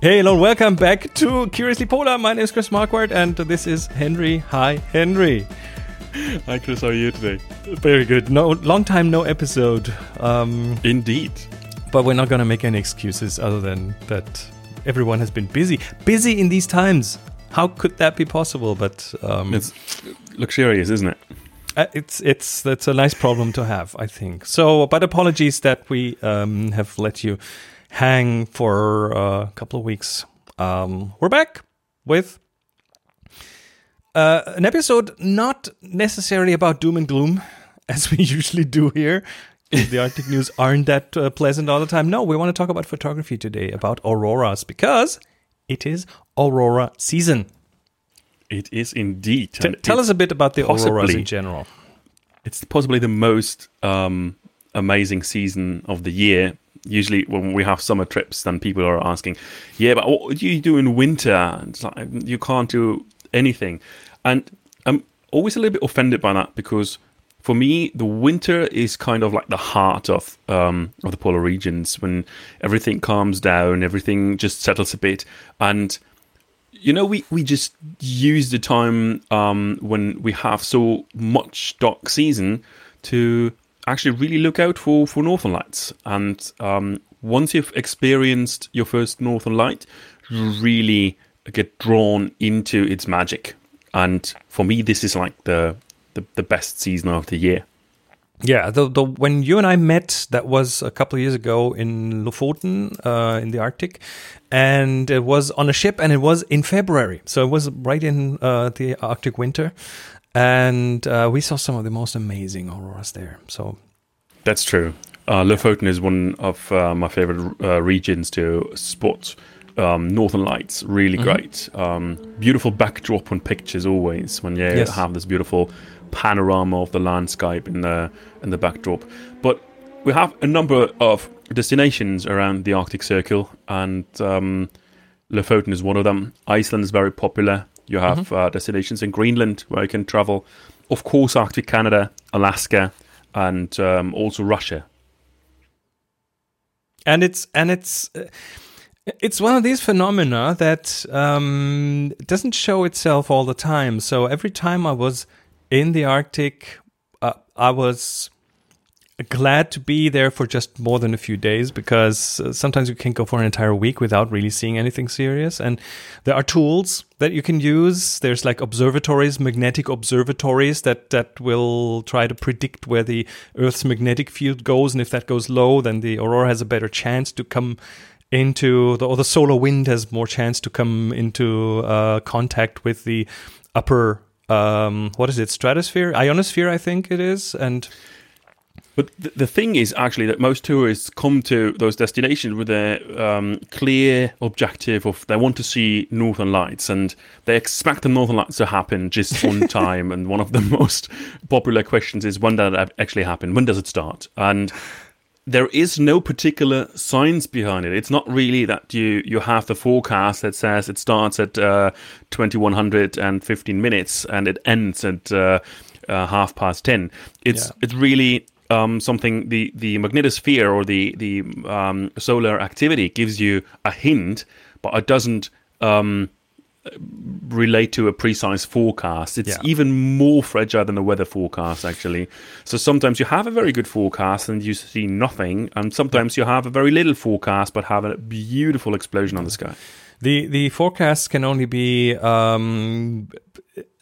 Hey, hello, welcome back to Curiously Polar. My name is Chris Marquardt, and this is Henry. Hi, Henry. Hi, Chris. How are you today? Very good. No, long time no episode. Um, Indeed. but we're not gonna make any excuses other than that everyone has been busy. Busy in these times. How could that be possible? But um, It's luxurious, isn't it? Uh, it's it's that's a nice problem to have, I think. So, but apologies that we um, have let you hang for uh, a couple of weeks. Um, we're back with uh, an episode not necessarily about doom and gloom, as we usually do here. the Arctic news aren't that uh, pleasant all the time. No, we want to talk about photography today, about auroras, because it is aurora season. It is indeed. T- tell us a bit about the auroras in general. It's possibly the most um, amazing season of the year. Usually, when we have summer trips, then people are asking, "Yeah, but what do you do in winter? And like, you can't do anything." And I'm always a little bit offended by that because for me, the winter is kind of like the heart of um, of the polar regions when everything calms down, everything just settles a bit, and you know we we just use the time um, when we have so much dark season to actually really look out for for northern lights. And um, once you've experienced your first northern light you really get drawn into its magic. And for me this is like the the, the best season of the year. Yeah, the, the when you and I met, that was a couple of years ago in Lofoten, uh, in the Arctic, and it was on a ship, and it was in February, so it was right in uh, the Arctic winter, and uh, we saw some of the most amazing auroras there. So That's true. Uh, Lofoten is one of uh, my favorite uh, regions to spot um, northern lights. Really great. Um, beautiful backdrop on pictures always when you Yes. have this beautiful panorama of the landscape in the in the backdrop. But we have a number of destinations around the Arctic Circle, and um, Lofoten is one of them. Iceland is very popular. You have uh, destinations in Greenland where you can travel. Of course, Arctic Canada, Alaska, and um, also Russia. and it's and it's uh, it's one of these phenomena that um, doesn't show itself all the time. So every time I was in the Arctic, uh, I was glad to be there for just more than a few days because uh, sometimes you can go for an entire week without really seeing anything serious. And there are tools that you can use. There's like observatories, magnetic observatories that that will try to predict where the Earth's magnetic field goes, and if that goes low, then the aurora has a better chance to come into the or the solar wind has more chance to come into uh, contact with the upper um, what is it stratosphere ionosphere I think it is and But th- the thing is actually that most tourists come to those destinations with a um, clear objective of they want to see northern lights and they expect the northern lights to happen just on time. And one of the most popular questions is when does that actually happen? When does it start? And there is no particular science behind it. It's not really that you you have the forecast that says it starts at uh, 2115 minutes and it ends at uh, uh, half past 10. It's Yeah. it's really um, something the the magnetosphere or the the um, solar activity gives you a hint, but it doesn't um, relate to a precise forecast. It's Yeah. even more fragile than the weather forecast, actually. So sometimes you have a very good forecast and you see nothing, and sometimes you have a very little forecast but have a beautiful explosion on the sky. The the forecasts can only be um,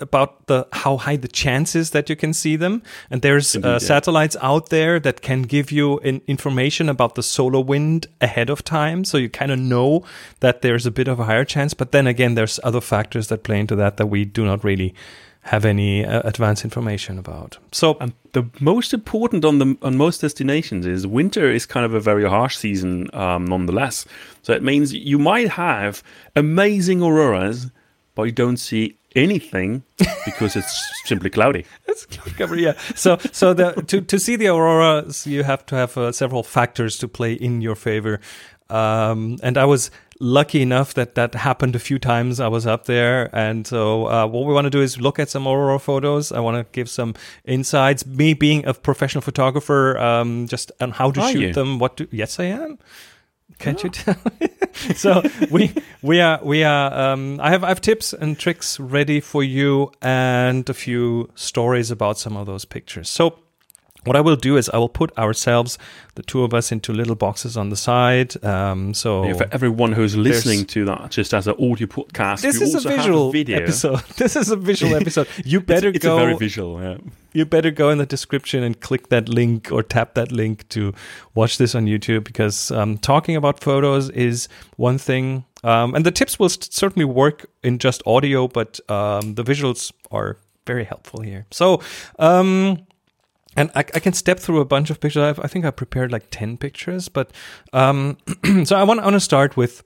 about the how high the chances that you can see them, and there's Indeed, uh, yeah. satellites out there that can give you in, information about the solar wind ahead of time, so you kind of know that there's a bit of a higher chance. But then again, there's other factors that play into that that we do not really have any uh, advanced information about. So the most important on the on most destinations is winter is kind of a very harsh season, um, nonetheless. So it means you might have amazing auroras, but you don't see anything because it's simply cloudy. That's cloud cover, yeah. So, so the to to see the auroras, you have to have uh, several factors to play in your favor. Um, and I was lucky enough that that happened a few times. I was up there, and so uh, what we want to do is look at some aurora photos. I want to give some insights. Me being a professional photographer, um, just on how to Are shoot you? them. What to? Yes, I am. Can't you tell? so we we are we are. Um, I have I have tips and tricks ready for you, and a few stories about some of those pictures. So what I will do is I will put ourselves, the two of us, into little boxes on the side. Um, so Yeah, for everyone who's listening to that just as an audio podcast, this is a visual video. episode. This is a visual episode. You better it's, it's go. a very visual. Yeah. you better go in the description and click that link or tap that link to watch this on YouTube because um, talking about photos is one thing. Um, and the tips will certainly work in just audio, but um, the visuals are very helpful here. So, um, and I, I can step through a bunch of pictures. I've, I think I prepared like 10 pictures, but um, so I want, to start with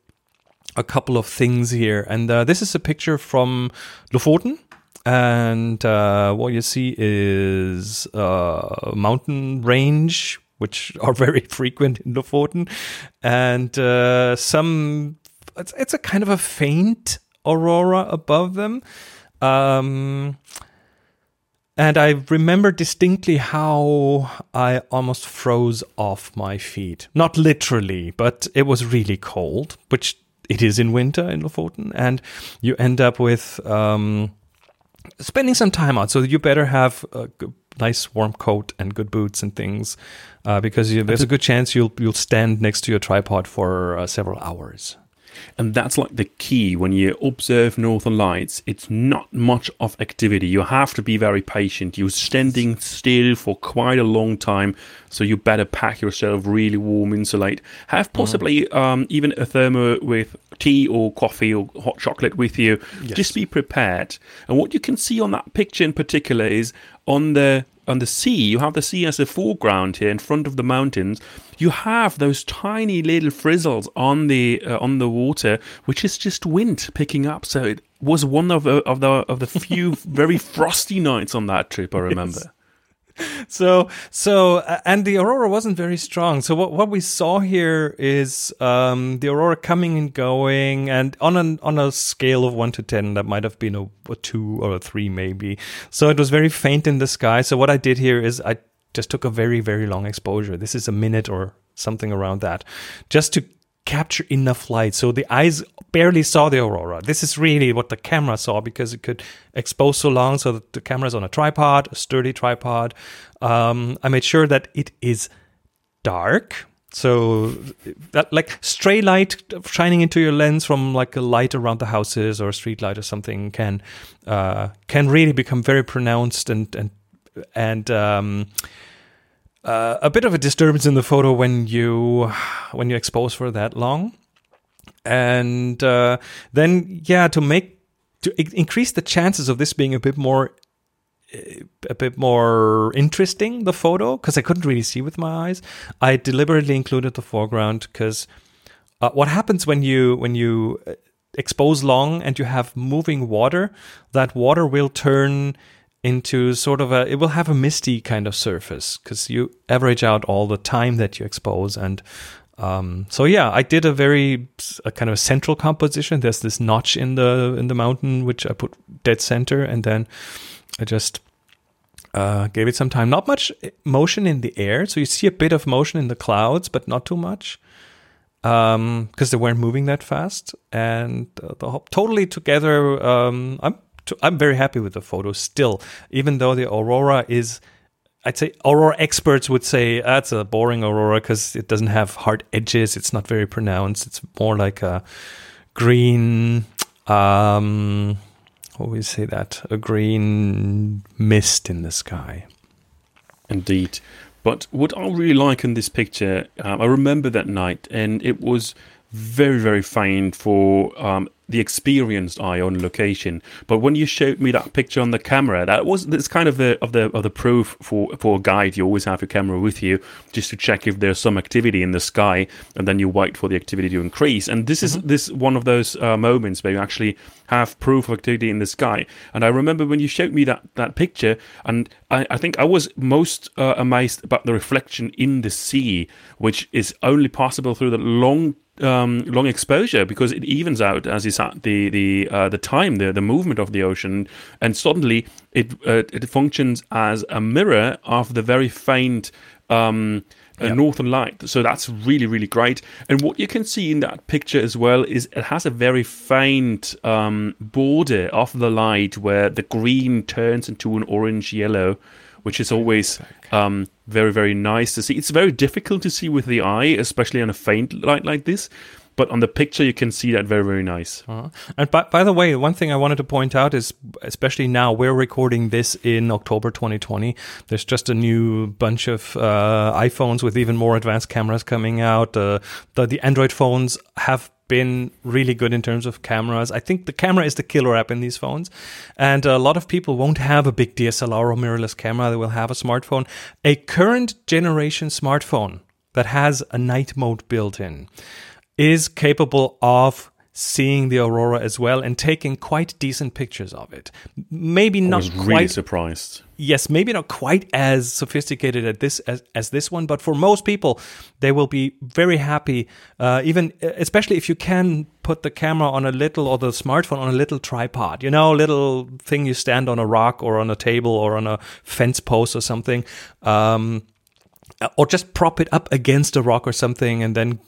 a couple of things here. And uh, this is a picture from Lofoten. And uh, what you see is a mountain range, which are very frequent in Lofoten, and uh, some. It's, it's a kind of a faint aurora above them. Um, and I remember distinctly how I almost froze off my feet. Not literally, but it was really cold, which it is in winter in Lofoten. And you end up with um, spending some time out. So you better have a nice warm coat and good boots and things, uh, because you, there's a good chance you'll you'll stand next to your tripod for uh, several hours. And that's like the key when you observe northern lights. It's not much of activity. You have to be very patient. You're standing still for quite a long time, so you better pack yourself really warm, insulate. Have possibly um, even a thermo with tea or coffee or hot chocolate with you. Just be prepared. And what you can see on that picture in particular is on the on the sea, you have the sea as a foreground here in front of the mountains. You have those tiny little frizzles on the uh, on the water, which is just wind picking up. So it was one of the of the of the few very frosty nights on that trip. I remember. So so uh, and the aurora wasn't very strong. So what, what we saw here is um the aurora coming and going and on an on a scale of 1 to 10 that might have been a, a 2 or a 3 maybe. So it was very faint in the sky. So what i did here is i just took a very very long exposure. This is a minute or something around that just to capture enough light. So the eyes barely saw the aurora. This is really what the camera saw because it could expose so long so that the camera's on a tripod a sturdy tripod. Um, i made sure that it is dark. So that like stray light shining into your lens from like a light around the houses or a street light or something can uh, can really become very pronounced and and and um, uh, a bit of a disturbance in the photo when you when you expose for that long and uh, then yeah to make to increase the chances of this being a bit more a bit more interesting the photo because I couldn't really see with my eyes. I deliberately included the foreground because uh, what happens when you when you uh, expose long and you have moving water, that water will turn into sort of a it will have a misty kind of surface because you average out all the time that you expose and um, so yeah, I did a very a kind of central composition. There's this notch in the in the mountain which I put dead center, and then I just uh, gave it some time. Not much motion in the air, so you see a bit of motion in the clouds, but not too much because um, they weren't moving that fast. And uh, the whole, totally together, um, I'm t- I'm very happy with the photo still, even though the aurora is. I'd say aurora experts would say that's a boring aurora because it doesn't have hard edges. It's not very pronounced. It's more like a green. Um, would we say that? A green mist in the sky. Indeed. But what I really like in this picture, um, I remember that night, and it was very, very fine for um, the experienced eye on location. But when you showed me that picture on the camera, that was that's kind of the of the of the proof for for a guide. You always have your camera with you just to check if there's some activity in the sky, and then you wait for the activity to increase. And this is this one of those uh, moments where you actually have proof of activity in the sky. And I remember when you showed me that that picture, and I, I think I was most uh, amazed about the reflection in the sea, which is only possible through the long um, long exposure because it evens out as you said the the uh, the time the the movement of the ocean and suddenly it uh, it functions as a mirror of the very faint um, uh, Yep. northern light. So that's really really great. And what you can see in that picture as well is it has a very faint um, border of the light where the green turns into an orange yellow which is always um, very very nice to see it's very difficult to see with the eye especially on a faint light like this but on the picture you can see that very very nice Uh, and by, by the way, one thing I wanted to point out is, especially now, we're recording this in October 2020. There's just a new bunch of uh, iPhones with even more advanced cameras coming out. Uh, the, the Android phones have been really good in terms of cameras. I think the camera is the killer app in these phones. And a lot of people won't have a big DSLR or mirrorless camera. They will have a smartphone. A current generation smartphone that has a night mode built in is capable of seeing the aurora as well and taking quite decent pictures of it. Maybe not i was really quite surprised yes, maybe not quite as sophisticated at this as, as this one, but for most people, they will be very happy. Uh, even especially if you can put the camera on a little or the smartphone on a little tripod, you know, little thing you stand on a rock or on a table or on a fence post or something. Um, or just prop it up against a rock or something and then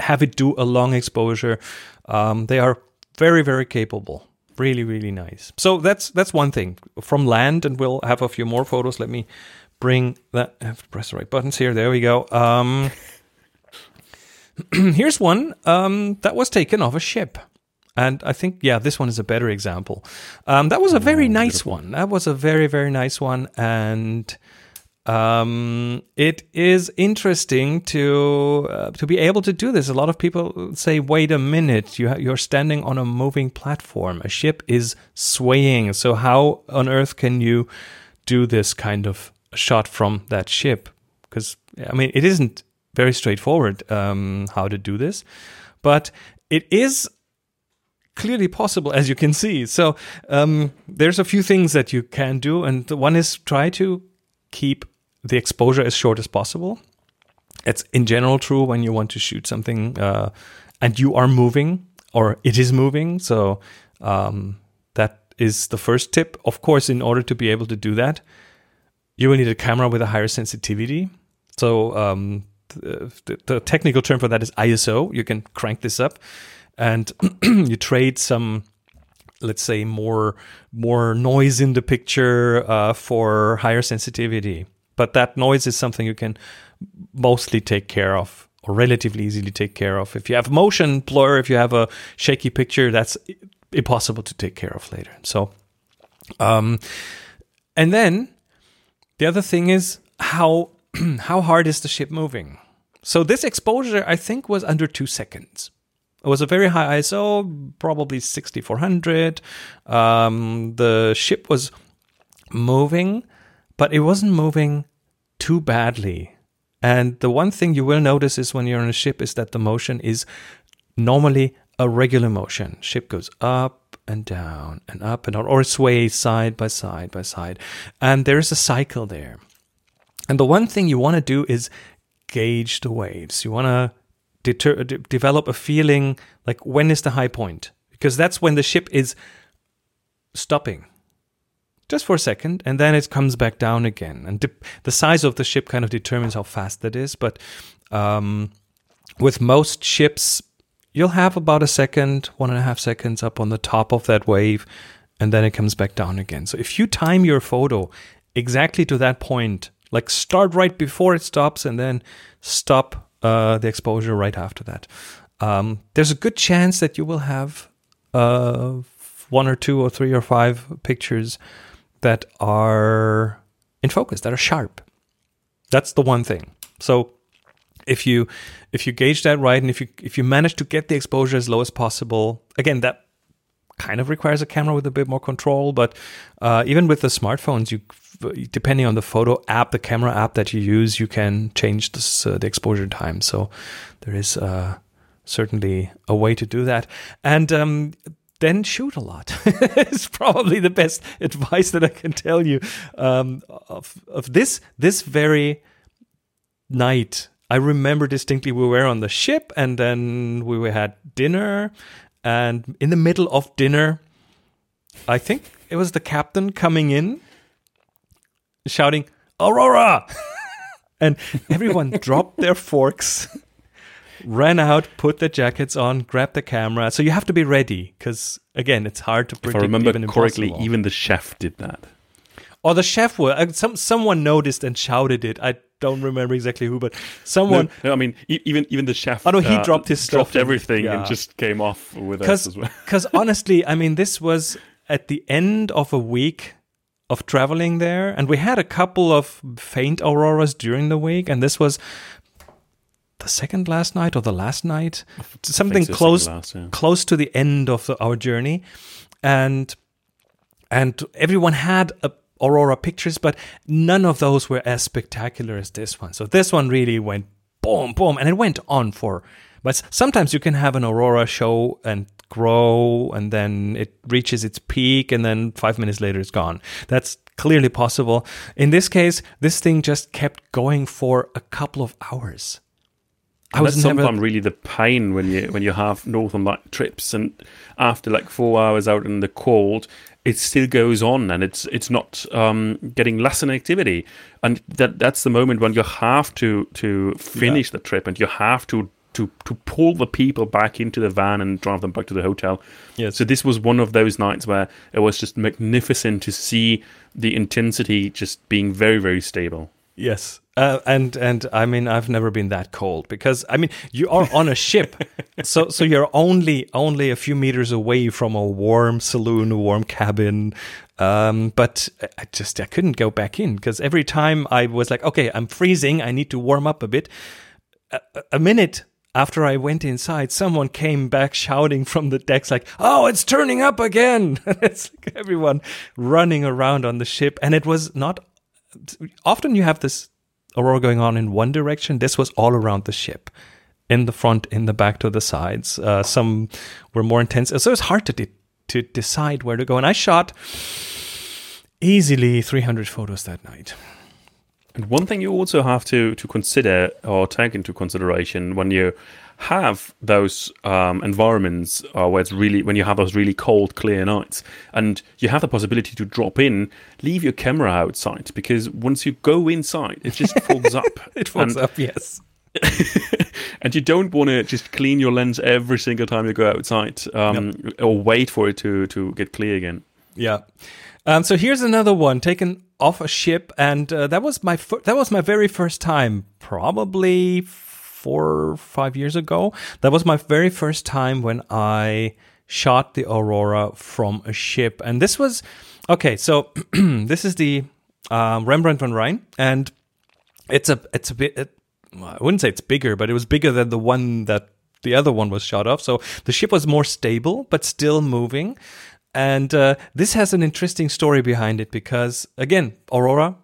have it do a long exposure. Um, they are very, very capable. Really, really nice. So that's that's one thing from land, and we'll have a few more photos. Let me bring that. I have to press the right buttons here. There we go. Um, here's one um, that was taken off a ship. And I think, yeah, this one is a better example. Um, that was a very nice one. That was a very, very nice one. And um, it is interesting to uh, to be able to do this. A lot of people say, "Wait a minute, you ha- you're standing on a moving platform. A ship is swaying. So how on earth can you do this kind of shot from that ship?" Because I mean, it isn't very straightforward um, how to do this, but it is clearly possible, as you can see. So um, there's a few things that you can do, and one is try to keep the exposure as short as possible. It's in general true when you want to shoot something uh, and you are moving or it is moving. So um, that is the first tip. Of course, in order to be able to do that, you will need a camera with a higher sensitivity. So um, the, the, technical term for that is ISO. You can crank this up, and you trade some let's say more more noise in the picture uh, for higher sensitivity but that noise is something you can mostly take care of or relatively easily take care of. If you have motion blur if you have a shaky picture that's impossible to take care of later. So um and then the other thing is how how hard is the ship moving? So this exposure i think was under 2 seconds. It was a very high ISO, probably 6400. Um, the ship was moving, but it wasn't moving too badly. And the one thing you will notice is when you're on a ship is that the motion is normally a regular motion. Ship goes up and down and up and down, or it sways side by side by side. And there's a cycle there. And the one thing you want to do is gauge the waves. You want to deter- de- develop a feeling like when is the high point because that's when the ship is stopping just for a second and then it comes back down again and the size of the ship kind of determines how fast that is but um, with most ships you'll have about a second one and a half seconds up on the top of that wave and then it comes back down again so if you time your photo exactly to that point like start right before it stops and then stop uh, the exposure right after that. Um, there's a good chance that you will have uh, one or two or three or five pictures that are in focus, that are sharp. That's the one thing. So if you if you gauge that right and if you if you manage to get the exposure as low as possible, again that kind of requires a camera with a bit more control. But uh, even with the smartphones, you depending on the photo app, the camera app that you use, you can change this, uh, the exposure time. So there is uh, certainly a way to do that. And um, then shoot a lot. it's probably the best advice that I can tell you um, of of this this very night. I remember distinctly we were on the ship and then we had dinner. And in the middle of dinner, I think it was the captain coming in shouting, Aurora! and everyone dropped their forks, ran out, put their jackets on, grabbed the camera. So you have to be ready because, again, it's hard to predict. If I remember even correctly, impossible. even the chef did that. Or the chef were uh, some someone noticed and shouted it. I don't remember exactly who, but someone No, no, I mean, e- even even the chef. uh, Oh, no, he dropped his dropped stuff everything yeah. and just came off with us as well. because honestly, I mean, this was at the end of a week of traveling there, and we had a couple of faint auroras during the week, and this was the second last night or the last night, something close last, yeah. close to the end of the, our journey, and and everyone had a aurora pictures, but none of those were as spectacular as this one. So this one really went boom, boom, and it went on for. But sometimes you can have an aurora show and grow, and then it reaches its peak, and then five minutes later it's gone. That's clearly possible. In this case, this thing just kept going for a couple of hours. I was that's never. sometimes really the pain when you when you have northern light trips and after like four hours out in the cold, it still goes on and it's it's not um, getting less in activity. And that that's the moment when you have to to finish the trip and you have to to to pull the people back into the van and drive them back to the hotel. Yes. So this was one of those nights where it was just magnificent to see the intensity just being very very stable. Yes. Uh, and and I mean I've never been that cold because I mean you are on a ship, so so you're only only a few meters away from a warm saloon, a warm cabin. Um, but I just I couldn't go back in because every time I was like, okay, I'm freezing, I need to warm up a bit. A, a minute after I went inside, someone came back shouting from the decks like, "Oh, it's turning up again!" it's like everyone running around on the ship, and it was not often you have this aurora going on in one direction. This was all around the ship, in the front, in the back, to the sides. Uh, some were more intense, so it's hard to de- to decide where to go. And I shot easily 300 photos that night. And one thing you also have to to consider or take into consideration when you have those um, environments uh, where it's really when you have those really cold, clear nights, and you have the possibility to drop in, leave your camera outside because once you go inside, it just fogs up. It fogs and, up, yes. and you don't want to just clean your lens every single time you go outside, um, or wait for it to to get clear again. Yeah. Um, so here's another one taken off a ship, and uh, that was my fir- that was my very first time, probably four or five years ago. That was my very first time when I shot the aurora from a ship, and this was okay. So this is the um, Rembrandt van Rijn, and it's a it's a bit. It, I wouldn't say it's bigger, but it was bigger than the one that the other one was shot off. So the ship was more stable, but still moving. And uh, this has an interesting story behind it because, again, Aurora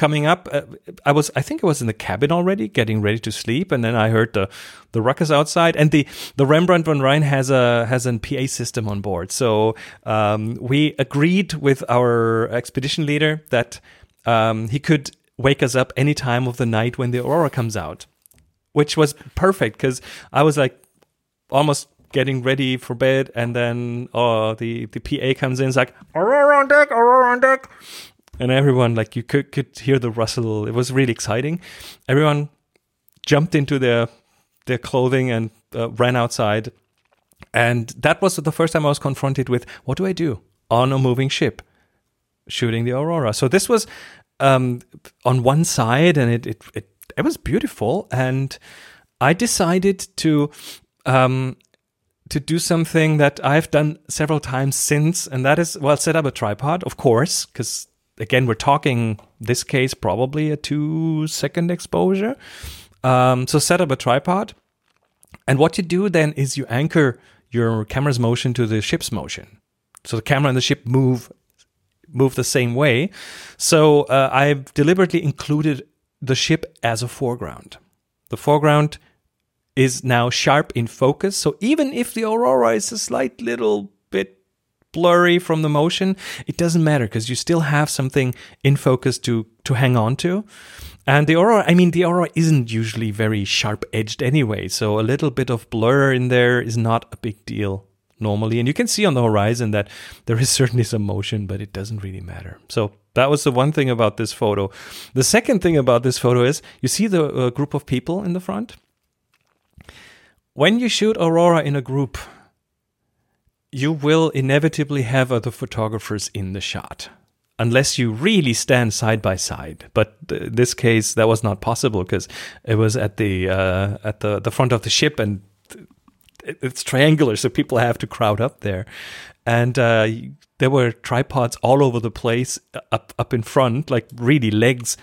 coming up. Uh, I was, I think, I was in the cabin already, getting ready to sleep, and then I heard the the ruckus outside. And the the Rembrandt van Rijn has a has an PA system on board, so um, we agreed with our expedition leader that um, he could wake us up any time of the night when the aurora comes out, which was perfect because I was like almost getting ready for bed, and then oh, the the PA comes in, it's like aurora on deck, aurora on deck, and everyone like you could could hear the rustle. It was really exciting. Everyone jumped into their their clothing and uh, ran outside, and that was the first time I was confronted with what do I do on a moving ship, shooting the aurora. So this was um, on one side, and it, it it it was beautiful, and I decided to um, to do something that I've done several times since, and that is well, set up a tripod, of course, because again, we're talking this case probably a two second exposure. Um, so set up a tripod, and what you do then is you anchor your camera's motion to the ship's motion. So the camera and the ship move move the same way. So uh, I've deliberately included the ship as a foreground. The foreground is now sharp in focus. So even if the aurora is a slight little blurry from the motion, it doesn't matter because you still have something in focus to to hang on to. And the aurora, I mean, the aurora isn't usually very sharp edged anyway, so a little bit of blur in there is not a big deal normally. And you can see on the horizon that there is certainly some motion, but it doesn't really matter. So that was the one thing about this photo. The second thing about this photo is you see the uh, group of people in the front. When you shoot aurora in a group, you will inevitably have other photographers in the shot unless you really stand side by side. But in this case, that was not possible because it was at the uh, at the, the front of the ship and it's triangular, so people have to crowd up there. And uh, there were tripods all over the place up up in front, like really legs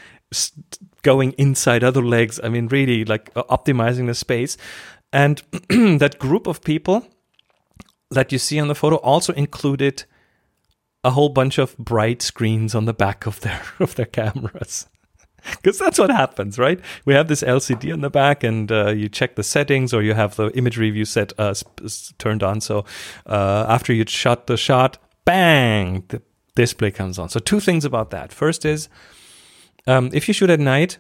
going inside other legs. I mean, really like optimizing the space. And that group of people that you see on the photo also included a whole bunch of bright screens on the back of their of their cameras because that's what happens, right? We have this LCD in the back, and uh, you check the settings, or you have the imagery view set uh, turned on. So uh, after you shot the shot, bang, the display comes on. So two things about that. First is um, if you shoot at night,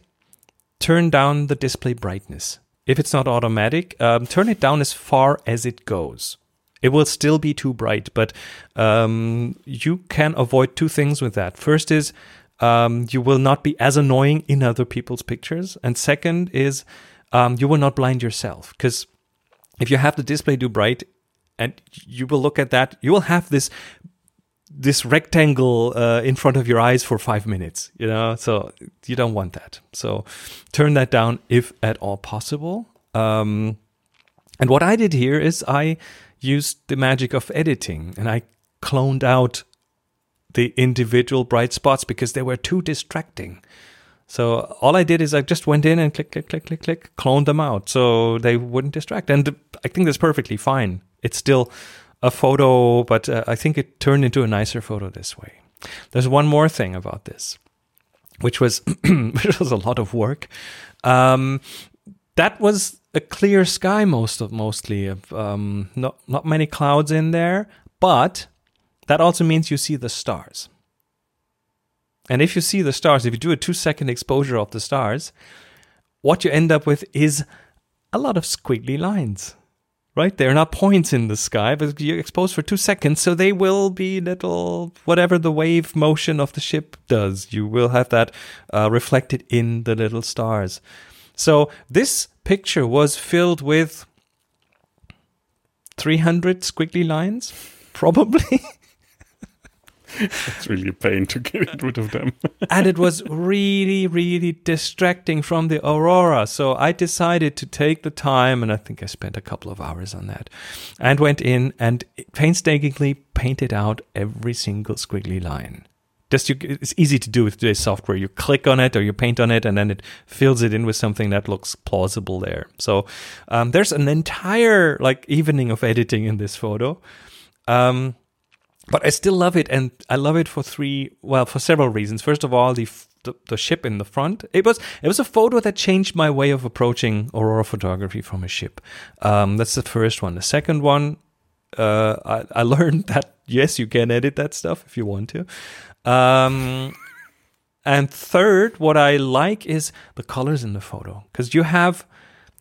turn down the display brightness. If it's not automatic, um, turn it down as far as it goes. It will still be too bright, but um, you can avoid two things with that. First is um, you will not be as annoying in other people's pictures. And second is um, you will not blind yourself because if you have the display do bright and you will look at that, you will have this this rectangle uh, in front of your eyes for five minutes. You know, so you don't want that. So turn that down if at all possible. Um, and what I did here is I used the magic of editing and I cloned out the individual bright spots because they were too distracting. So all I did is I just went in and click, click, click, click, click, cloned them out so they wouldn't distract. And I think that's perfectly fine. It's still a photo, but uh, I think it turned into a nicer photo this way. There's one more thing about this, which was which was a lot of work. Um, that was a clear sky most of mostly of um, not not many clouds in there, but that also means you see the stars. And if you see the stars, if you do a two second exposure of the stars, what you end up with is a lot of squiggly lines, right? They're not points in the sky, but you expose for two seconds, so they will be little, whatever the wave motion of the ship does, you will have that uh, reflected in the little stars. So this picture was filled with 300 squiggly lines, probably. it's really a pain to get rid of them. and it was really, really distracting from the aurora. So I decided to take the time, and I think I spent a couple of hours on that, and went in and painstakingly painted out every single squiggly line. Just you, it's easy to do with today's software. You click on it or you paint on it, and then it fills it in with something that looks plausible there. So um, there's an entire like evening of editing in this photo. Um, but I still love it, and I love it for three, well, for several reasons. First of all, the, the, the ship in the front. It was it was a photo that changed my way of approaching aurora photography from a ship. Um, that's the first one. The second one, uh, I, I learned that yes, you can edit that stuff if you want to. Um, and third, what I like is the colors in the photo because you have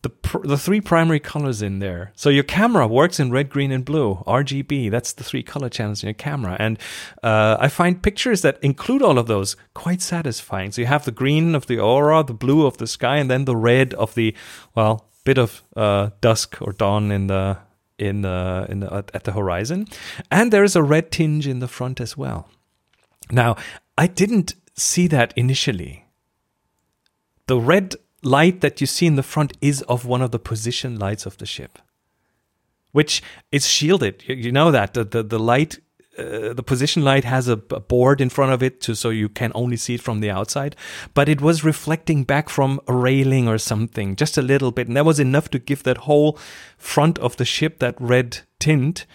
the pr- the three primary colors in there. So your camera works in red, green, and blue RGB. That's the three color channels in your camera, and uh, I find pictures that include all of those quite satisfying. So you have the green of the aura, the blue of the sky, and then the red of the well bit of uh, dusk or dawn in the in the in the, at the horizon, and there is a red tinge in the front as well. Now I didn't see that initially. The red light that you see in the front is of one of the position lights of the ship, which is shielded. You, know that the the, the light. Uh, the position light has a, a, board in front of it to, so you can only see it from the outside but it was reflecting back from a railing or something just a little bit and that was enough to give that whole front of the ship that red tint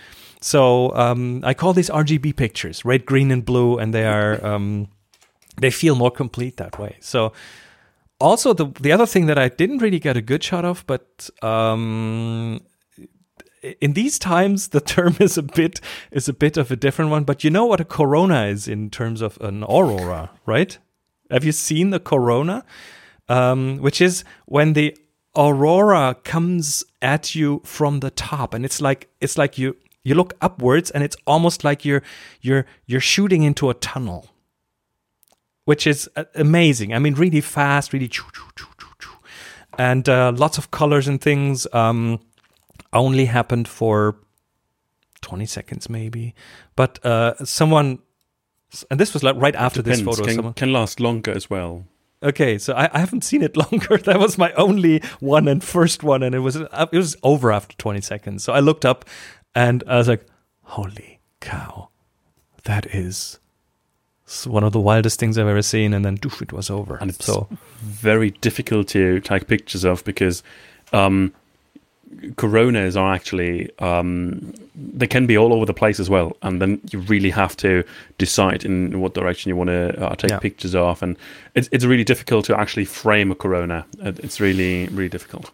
so um, i call these rgb pictures red green and blue and they are um, they feel more complete that way so also the the other thing that I didn't really get a good shot of, but um, in these times the term is a bit is a bit of a different one. But you know what a corona is in terms of an aurora, right? Have you seen the corona? um, which is when the aurora comes at you from the top, and it's like it's like you you look upwards, and it's almost like you're you're you're shooting into a tunnel, which is uh, amazing. I mean, really fast, really choo, choo, choo, choo, choo. and uh, lots of colors and things. Um, only happened for 20 seconds maybe but uh someone and this was like right after this photo can, someone can last longer as well. okay so I, I haven't seen it longer that was my only one and first one and it was uh, it was over after 20 seconds so i looked up and i was like holy cow that is one of the wildest things i've ever seen and then doof, it was over And it's so very difficult to take pictures of because um, coronas are actually um, they can be all over the place as well, and then you really have to decide in what direction you want to uh, take Yeah. pictures of, and it's it's really difficult to actually frame a corona. It's really really difficult.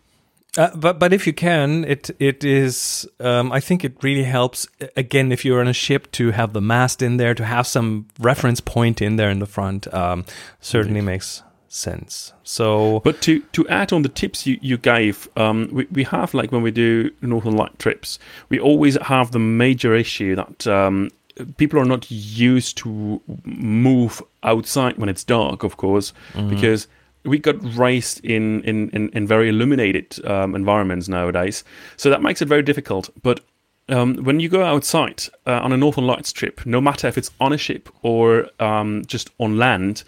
Uh, but but if you can, it it is. Um, I think it really helps. Again, if you're on a ship, to have the mast in there, to have some reference point in there in the front, um, certainly makes sense. So But to, to add on the tips you, you gave, um, we, we have like when we do Northern Light trips, we always have the major issue that um, people are not used to move outside when it's dark, of course, because we got raised in, in, in, in very illuminated um, environments nowadays. So that makes it very difficult. But um, when you go outside uh, on a Northern Lights trip, no matter if it's on a ship or um, just on land,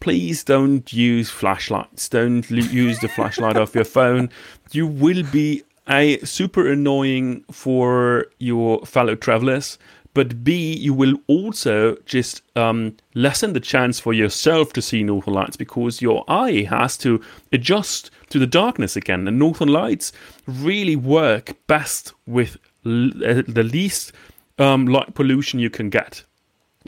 please don't use flashlights. Don't l- use the flashlight of your phone. You will be a super annoying for your fellow travelers. But B, you will also just um, lessen the chance for yourself to see northern lights because your eye has to adjust to the darkness again. And northern lights really work best with l- uh, the least um, light pollution you can get.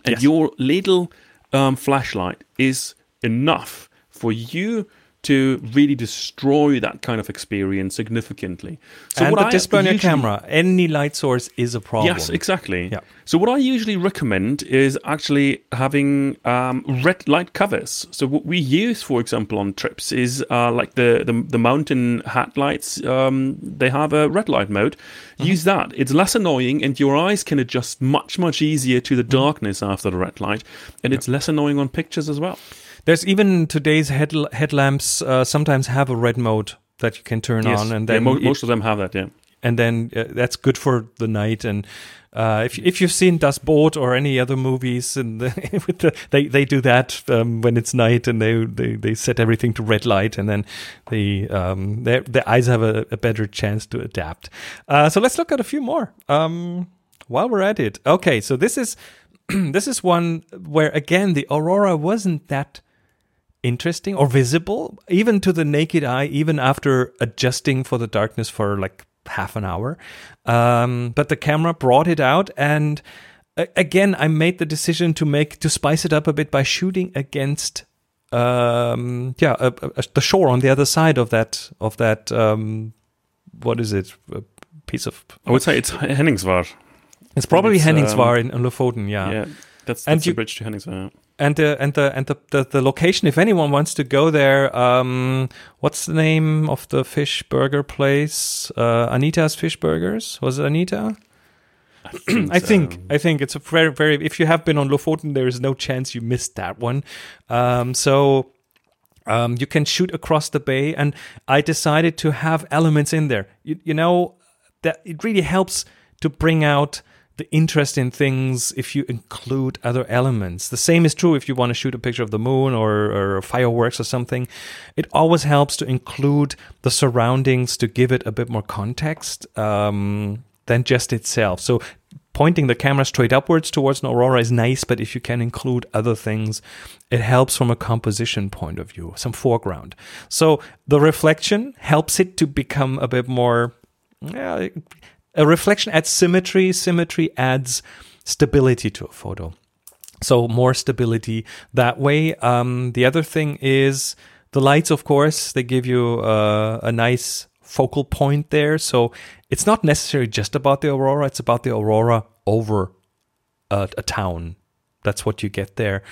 And Yes. your little um, flashlight is enough for you to really destroy that kind of experience significantly. So and what the I display on your camera, any light source is a problem. Yes, exactly. Yeah. So what I usually recommend is actually having um, red light covers. So what we use, for example, on trips is uh, like the, the the mountain hat lights. Um, they have a red light mode. Mm-hmm. Use that. It's less annoying, and your eyes can adjust much much easier to the Mm-hmm. darkness after the red light, and it's less annoying on pictures as well. There's even today's head headlamps uh, sometimes have a red mode that you can turn on, and Yeah, then mo- it- most of them have that. Yeah. and then uh, that's good for the night. And uh, if if you've seen Das Boot or any other movies, and the, with the, they they do that um, when it's night, and they, they they set everything to red light, and then the um, their their eyes have a, a better chance to adapt. Uh, so let's look at a few more. Um, while we're at it, okay. So this is this is one where again the aurora wasn't that interesting or visible even to the naked eye even after adjusting for the darkness for like half an hour um, but the camera brought it out and again i made the decision to make to spice it up a bit by shooting against um yeah uh, uh, the shore on the other side of that of that um what is it a piece of I would say it's Henningsvær. it's probably it's, um, Henningsvær in, in Lofoten yeah Yeah. That's, And that's you- the bridge to Henningsvær. And the and the and the, the, the location if anyone wants to go there um what's the name of the fish burger place? Uh anita's fish burgers. Was it anita? I think i think it's a very very if you have been on lofoten there is no chance you missed that one. Um so um, you can shoot across the bay and i decided to have elements in there. You, you know that it really helps to bring out the interest in things if you include other elements the same is true if you want to shoot a picture of the moon or, or fireworks or something it always helps to include the surroundings to give it a bit more context um, than just itself so pointing the camera straight upwards towards an aurora is nice, but if you can include other things, it helps from a composition point of view, some foreground. So the reflection helps it to become a bit more. Yeah, a reflection adds symmetry. Symmetry adds stability to a photo. So more stability that way. Um, the other thing is the lights, of course, they give you uh, a nice focal point there. So it's not necessarily just about the aurora; it's about the aurora over a, a town. That's what you get there.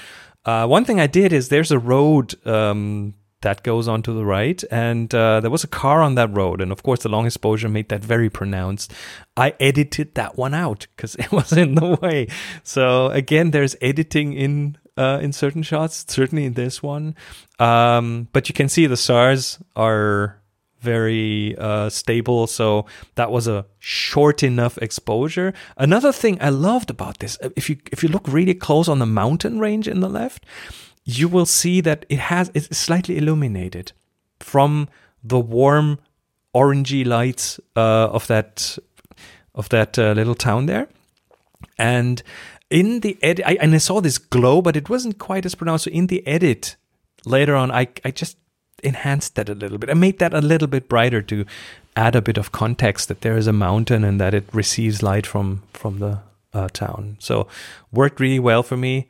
Uh, one thing I did is there's a road um, that goes on to the right. And uh, there was a car on that road. And of course, the long exposure made that very pronounced. I edited that one out because it was in the way. So again, there's editing in. Uh, in certain shots, certainly in this one, um, but you can see the stars are very uh, stable. So that was a short enough exposure. Another thing I loved about this, if you if you look really close on the mountain range in the left, you will see that it has it's slightly illuminated from the warm orangey lights uh, of that of that uh, little town there. And in the edit I, and i saw this glow but it wasn't quite as pronounced. So in the edit later on i i just enhanced that a little bit. I made that a little bit brighter to add a bit of context that there is a mountain and that it receives light from from the uh, town. So worked really well for me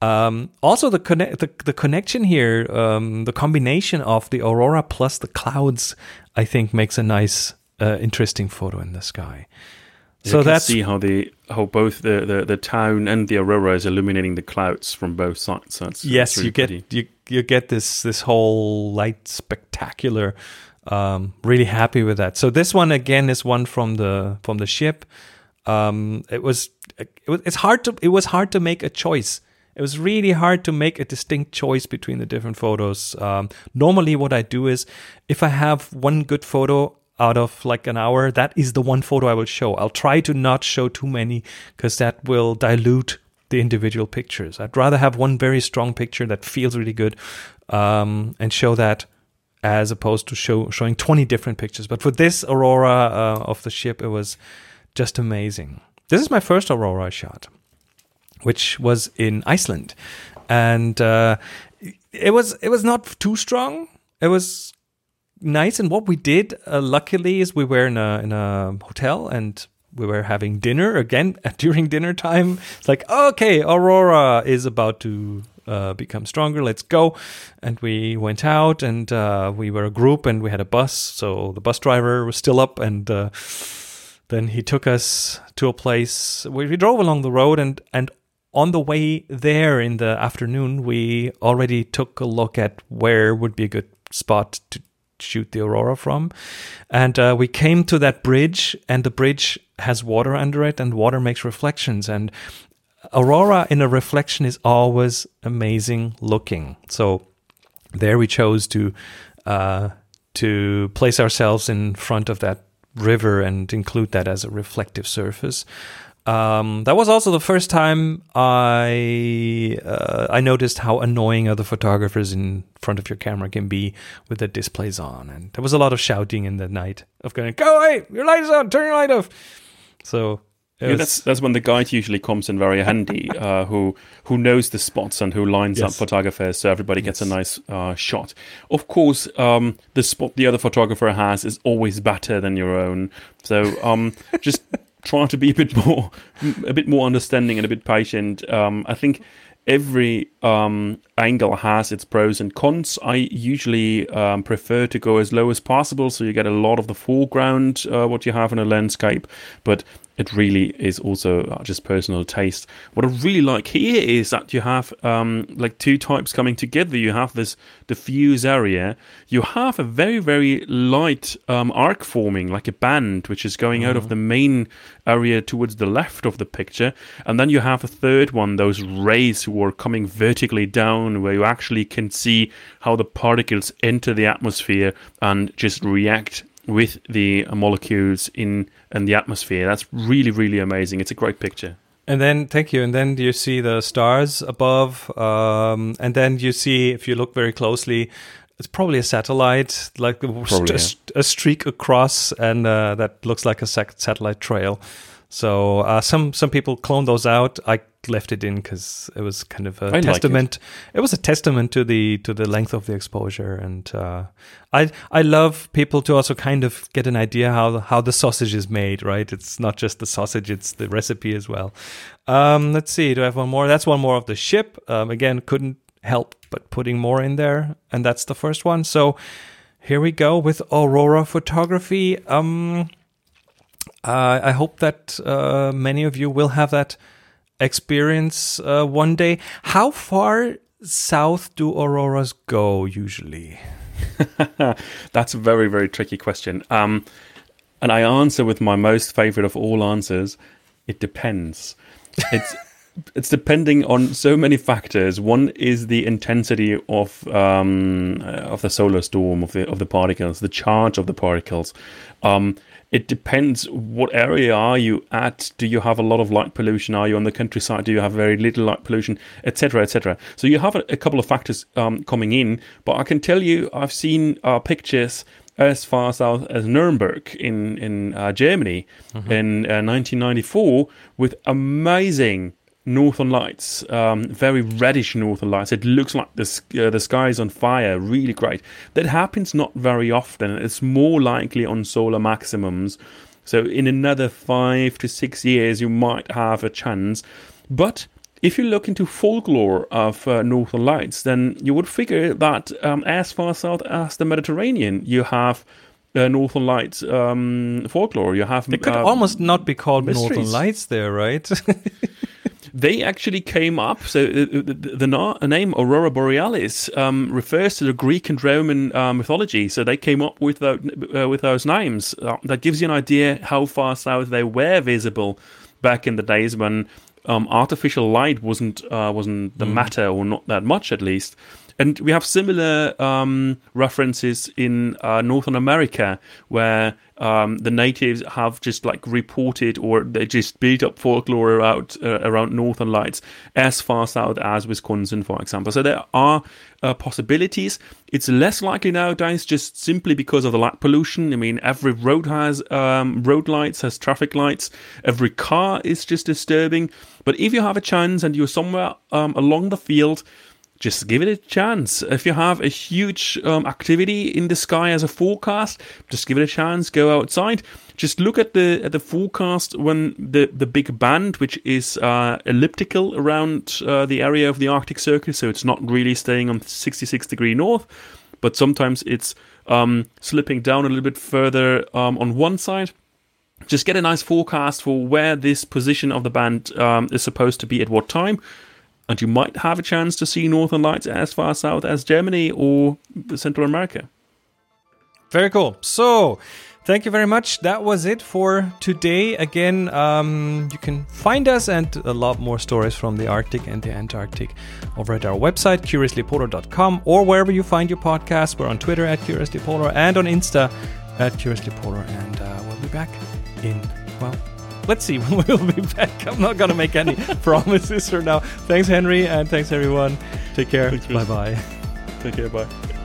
um, also, the, connect the, the connection here, um, the combination of the aurora plus the clouds, I think makes a nice, uh, interesting photo in the sky. You so can that's see how the how both the, the, the town and the aurora is illuminating the clouds from both sides. So that's, yes, really you get pretty. you you get this this whole light spectacular. Um, really happy with that. So this one again is one from the from the ship. Um, it was it was it's hard to it was hard to make a choice. It was really hard to make a distinct choice between the different photos. Um, normally, what I do is if I have one good photo out of like an hour, that is the one photo I will show. I'll try to not show too many because that will dilute the individual pictures. I'd rather have one very strong picture that feels really good um, and show that as opposed to show showing 20 different pictures. But for this aurora uh, of the ship, it was just amazing. This is my first aurora shot which was in Iceland, and uh, it was it was not too strong. It was nice, and what we did, uh, luckily, is we were in a in a hotel and we were having dinner again during dinner time. It's like okay, Aurora is about to. Uh, become stronger. Let's go, and we went out, and uh, we were a group, and we had a bus. So the bus driver was still up, and uh, then he took us to a place. We, we drove along the road, and and on the way there in the afternoon, we already took a look at where would be a good spot to shoot the aurora from. And uh, we came to that bridge, and the bridge has water under it, and water makes reflections. And aurora in a reflection is always amazing looking. So there we chose to uh, to place ourselves in front of that river and include that as a reflective surface. Um, that was also the first time I uh, I noticed how annoying other photographers in front of your camera can be with the displays on, and there was a lot of shouting in the night of going, "Go away! Your light is on! Turn your light off!" So Yeah, was- that's that's when the guide usually comes in very handy, uh, who who knows the spots and who lines up photographers, so everybody gets Yes. a nice uh, shot. Of course, um, the spot the other photographer has is always better than your own. So um, just try to be a bit more a bit more understanding and a bit patient. Um, I think every um, angle has its pros and cons. I usually um, prefer to go as low as possible, so you get a lot of the foreground uh, what you have in a landscape, but it really is also uh, just personal taste. What I really like here is that you have um, like two types coming together. You have this diffuse area. You have a very very light um, arc forming, like a band, which is going out of the main area towards the left of the picture, and then you have a third one, those rays who are coming vertically down, where you actually can see how the particles enter the atmosphere and just react with the molecules in and the atmosphere. That's really really amazing. It's a great picture. And then, thank you. And then you see the stars above. Um, and then you see, if you look very closely, it's probably a satellite, like a, Probably, a, a streak across, and uh, that looks like a sat- satellite trail. So uh, some some people clone those out. I left it in because it was kind of a like it. testament. It. was a testament to the to the length of the exposure, and uh, I I love people to also kind of get an idea how how the sausage is made. Right, it's not just the sausage; it's the recipe as well. Um, let's see. Do I have one more? That's one more of the ship. Um, again, couldn't help but putting more in there, and that's the first one. So here we go with Aurora photography. Um, uh, I hope that uh, many of you will have that experience uh, one day. How far south do auroras go usually? That's a very, very tricky question. Um, and I answer with my most favorite of all answers it depends. It's. it's depending on so many factors. One is the intensity of um, of the solar storm of the of the particles, the charge of the particles. Um, it depends what area are you at. Do you have a lot of light pollution? Are you on the countryside? Do you have very little light pollution? Etc etc so you have a, a couple of factors um, coming in but i can tell you i've seen uh, pictures as far south as Nuremberg in in uh, Germany mm-hmm. in uh, 1994 with amazing northern lights, um, very reddish northern lights. It looks like the uh, the sky is on fire, really great. That happens not very often. It's more likely on solar maximums. So in another five to six years, you might have a chance. But if you look into folklore of uh, northern lights, then you would figure that um, as far south as the Mediterranean, you have uh, Northern Lights um, folklore. You have they could uh, almost not be called mysteries. Northern Lights there, right? they actually came up. So uh, uh, the, the, the name Aurora Borealis um, refers to the Greek and Roman uh, mythology. So they came up with uh, with those names. Uh, that gives you an idea how far south they were visible back in the days when um, artificial light wasn't uh, wasn't the mm. matter, or not that much at least. And we have similar um, references in uh, Northern America, where um, the natives have just like reported or they just built up folklore around uh, around Northern Lights as far south as Wisconsin, for example. So there are uh, possibilities. It's less likely nowadays, just simply because of the light pollution. I mean, every road has um, road lights, has traffic lights. Every car is just disturbing. But if you have a chance and you're somewhere um, along the field just give it a chance. If you have a huge um, activity in the sky as a forecast, just give it a chance. Go outside. Just look at the at the forecast when the the big band, which is uh, elliptical around uh, the area of the Arctic Circle, so it's not really staying on 66 degree north, but sometimes it's um, slipping down a little bit further um, on one side just get a nice forecast for where this position of the band um, is supposed to be at what time and you might have a chance to see northern lights as far south as Germany or Central America. Very cool. So, thank you very much. That was it for today. Again, um, you can find us and a lot more stories from the Arctic and the Antarctic over at our website, curiouslypolar.com, or wherever you find your podcast. We're on Twitter at curiouslypolar and on Insta at curiouslypolar, and uh, we'll be back in, well, let's see when we'll be back. I'm not going to make any promises for now. Thanks, Henry, and thanks, everyone. Take care. Bye bye. Take care. Bye.